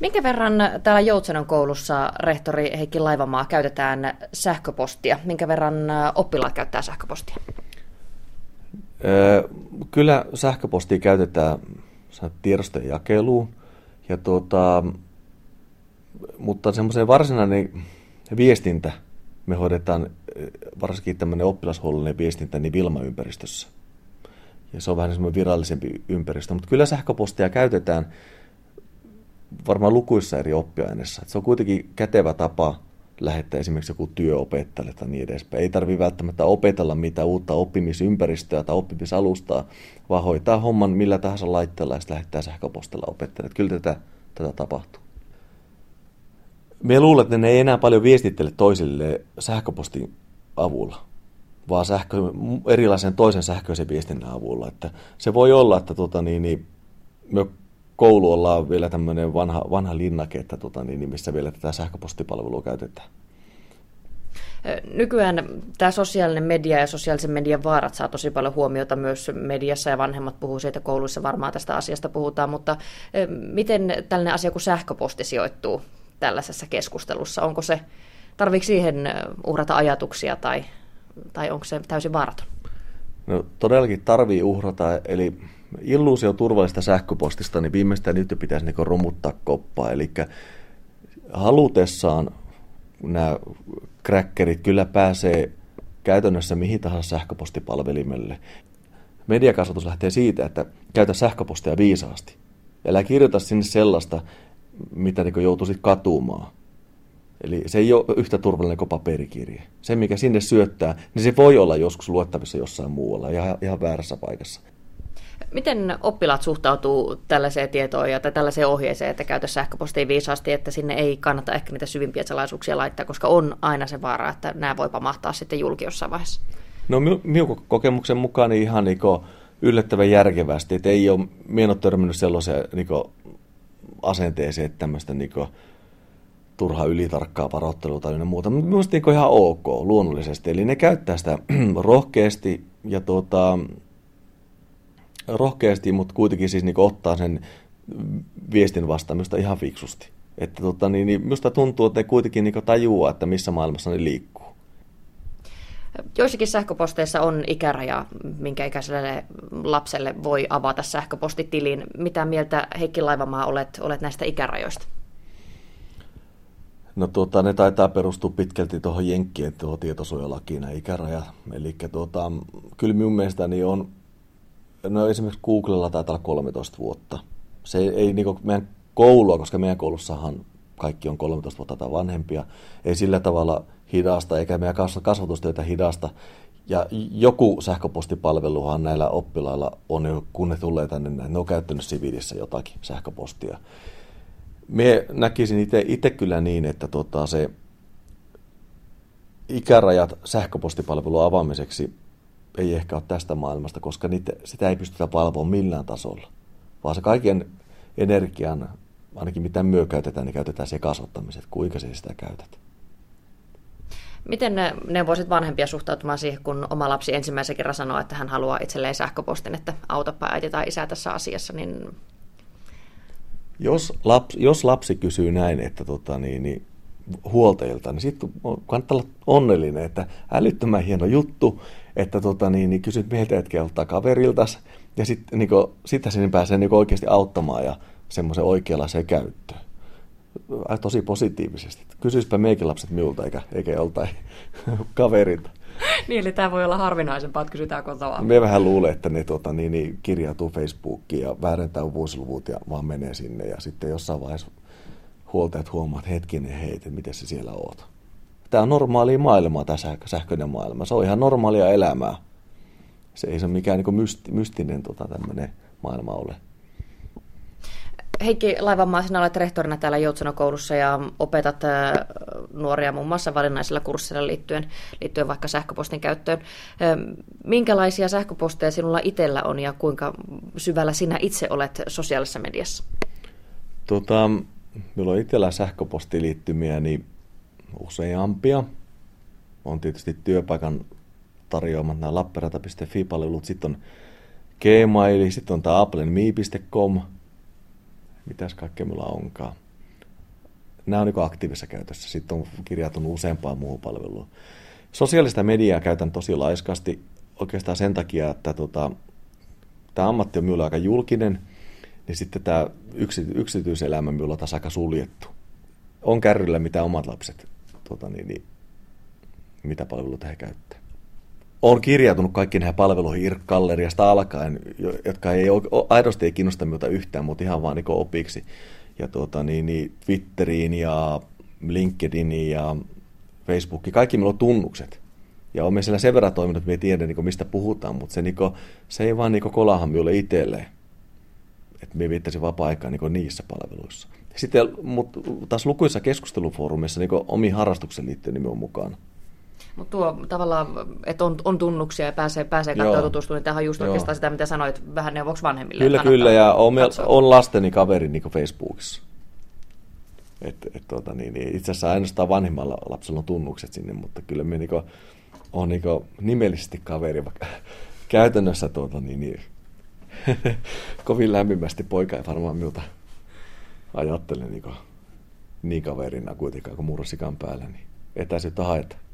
Minkä verran täällä Joutsenon koulussa rehtori Heikki Laivamaa käytetään sähköpostia? Minkä verran oppilaat käyttää sähköpostia? Kyllä sähköpostia käytetään tiedostojen jakeluun, ja tuota, mutta semmoisen varsinainen viestintä me hoidetaan varsinkin tämmöinen oppilashuollollinen viestintä niin Vilma-ympäristössä. Ja se on vähän semmoinen virallisempi ympäristö, mutta kyllä sähköpostia käytetään varmaan lukuissa eri oppiaineissa. Se on kuitenkin kätevä tapa lähettää esimerkiksi joku työopettajalle tai niin edespäin. Ei tarvitse välttämättä opetella mitään uutta oppimisympäristöä tai oppimisalustaa, vaan hoitaa homman millä tahansa laitteella ja lähettää sähköpostilla opettajalle. Kyllä tätä, tätä tapahtuu. Me luulen, että ne ei enää paljon viestittele toisille sähköpostin avulla, vaan sähkö, erilaisen toisen sähköisen viestinnän avulla. Että se voi olla, että tota, niin, niin, me koulu ollaan vielä tämmöinen vanha, vanha linnake, että tota, niin, missä vielä tätä sähköpostipalvelua käytetään. Nykyään tämä sosiaalinen media ja sosiaalisen median vaarat saa tosi paljon huomiota myös mediassa ja vanhemmat puhuu siitä kouluissa, varmaan tästä asiasta puhutaan, mutta miten tällainen asia kuin sähköposti sijoittuu tällaisessa keskustelussa? Onko se, tarviiko siihen uhrata ajatuksia tai, tai onko se täysin vaaraton? No todellakin tarvii uhrata, eli illuusio turvallista sähköpostista, niin viimeistään nyt jo pitäisi niin romuttaa koppaa. Eli halutessaan nämä crackerit kyllä pääsee käytännössä mihin tahansa sähköpostipalvelimelle. Mediakasvatus lähtee siitä, että käytä sähköpostia viisaasti. Älä kirjoita sinne sellaista, mitä niin joutuisit katumaan. Eli se ei ole yhtä turvallinen kuin paperikirje. Se, mikä sinne syöttää, niin se voi olla joskus luettavissa jossain muualla, ihan, ihan väärässä paikassa. Miten oppilaat suhtautuu tällaiseen tietoon ja tällaiseen ohjeeseen, että käytä sähköpostia viisaasti, että sinne ei kannata ehkä niitä syvimpiä salaisuuksia laittaa, koska on aina se vaara, että nämä voi pamahtaa sitten julki jossain vaiheessa? No minun kokemuksen mukaan niin ihan niin yllättävän järkevästi, että ei ole, minä ole törmännyt sellaiseen niin asenteeseen, että tämmöistä niin turha ylitarkkaa varoittelua tai muuta, mutta minusta niin ihan ok luonnollisesti. Eli ne käyttää sitä rohkeasti ja tuota, rohkeasti, mutta kuitenkin siis niin ottaa sen viestin vastaamista ihan fiksusti. Että tota, niin, niin minusta tuntuu, että ne kuitenkin niin tajuaa, että missä maailmassa ne liikkuu. Joissakin sähköposteissa on ikäraja, minkä ikäiselle lapselle voi avata sähköpostitilin. Mitä mieltä Heikki Laivamaa olet, olet näistä ikärajoista? No tuota, ne taitaa perustua pitkälti tuohon Jenkkien tuo tietosuojalakiin nämä ikäraja. Eli tuota, kyllä minun mielestäni on no esimerkiksi Googlella taitaa olla 13 vuotta. Se ei, ei niin meidän koulua, koska meidän koulussahan kaikki on 13 vuotta tai vanhempia, ei sillä tavalla hidasta, eikä meidän kasvatustyötä hidasta. Ja joku sähköpostipalveluhan näillä oppilailla on kun ne tulee tänne, ne on käyttänyt siviilissä jotakin sähköpostia. Me näkisin itse kyllä niin, että tota se ikärajat sähköpostipalvelun avaamiseksi ei ehkä ole tästä maailmasta, koska niitä, sitä ei pystytä valvomaan millään tasolla. Vaan se kaiken energian, ainakin mitä myö käytetään, niin käytetään se kasvattamiseen, kuinka se sitä käytät. Miten ne neuvoisit vanhempia suhtautumaan siihen, kun oma lapsi ensimmäisen kerran sanoo, että hän haluaa itselleen sähköpostin, että autopa äiti tai isä tässä asiassa, niin... Jos lapsi, jos lapsi kysyy näin, että tota, niin, niin, huoltajilta, niin sitten kannattaa olla onnellinen, että älyttömän hieno juttu, että tota, niin, niin kysyt meiltä hetkeltä kaveriltas, ja sitten niin sitä sinne pääsee niin oikeasti auttamaan ja semmoisen oikeanlaiseen käyttöön. Tosi positiivisesti. Kysyispä meikin lapset minulta, eikä, eikä joltain kaverilta. niin, eli tämä voi olla harvinaisempaa, että kysytään kotoa. Me vähän luulen, että ne tuota, niin, niin, kirjautuu Facebookiin ja väärentää vuosiluvut ja vaan menee sinne. Ja sitten jossain vaiheessa huoltajat huomaa, että hetkinen hei, että miten se siellä oot. Tämä on normaalia maailmaa, tämä sähköinen maailma. Se on ihan normaalia elämää. Se ei se mikään niin mysti, mystinen tota, tämmöinen maailma ole. Heikki Laivanmaa, sinä olet rehtorina täällä Joutsenokoulussa ja opetat nuoria muun muassa valinnaisilla kursseilla liittyen, liittyen vaikka sähköpostin käyttöön. Minkälaisia sähköposteja sinulla itsellä on ja kuinka syvällä sinä itse olet sosiaalisessa mediassa? Tota, minulla on itsellä sähköpostiliittymiä niin useampia. On tietysti työpaikan tarjoamat nämä lapperata.fi-palvelut, sitten on Gmail, sitten on tämä applen.me.com, mitäs kaikkea minulla onkaan. nämä on niin aktiivisessa käytössä. Sitten on kirjautunut useampaan muuhun palveluun. Sosiaalista mediaa käytän tosi laiskasti oikeastaan sen takia, että tota, tämä ammatti on minulle aika julkinen, niin sitten tämä yksi, yksityiselämä minulla taas aika suljettu. On kärryllä, mitä omat lapset, tota, niin, niin, mitä palveluita he käyttää. Olen kirjautunut kaikki näihin palveluihin IRC-galleriasta alkaen, jotka ei aidosti ei kiinnosta minulta yhtään, mutta ihan vaan niin opiksi. Ja tuota, niin, niin Twitteriin ja LinkedIniin ja Facebookiin, kaikki minulla on tunnukset. Ja olen siellä sen verran toiminut, että me tiedä, niin mistä puhutaan, mutta se, niin kuin, se ei vaan niin kolahan minulle itselleen. Että me viettäisin vapaa-aikaa niin niissä palveluissa. Sitten mutta taas lukuissa keskustelufoorumeissa niin omiin harrastuksen liittyen niin on mukana. Mutta tuo tavallaan, että on, on tunnuksia ja pääsee, pääsee katsoa tutustumaan, niin tämähän on just Joo. oikeastaan sitä, mitä sanoit, vähän neuvoksi vanhemmille. Kyllä, kyllä, ja on, on lasteni kaveri niin Facebookissa. Et, et, tuota, niin, niin, itse asiassa ainoastaan vanhimmalla lapsella on tunnukset sinne, mutta kyllä me niin on niin nimellisesti kaveri, vaikka käytännössä tuota, niin, niin, kovin lämpimästi poika ei varmaan minulta ajattele niin, niin kaverina kuitenkaan, kun murrosikan päällä, niin etäisyyttä haetaan.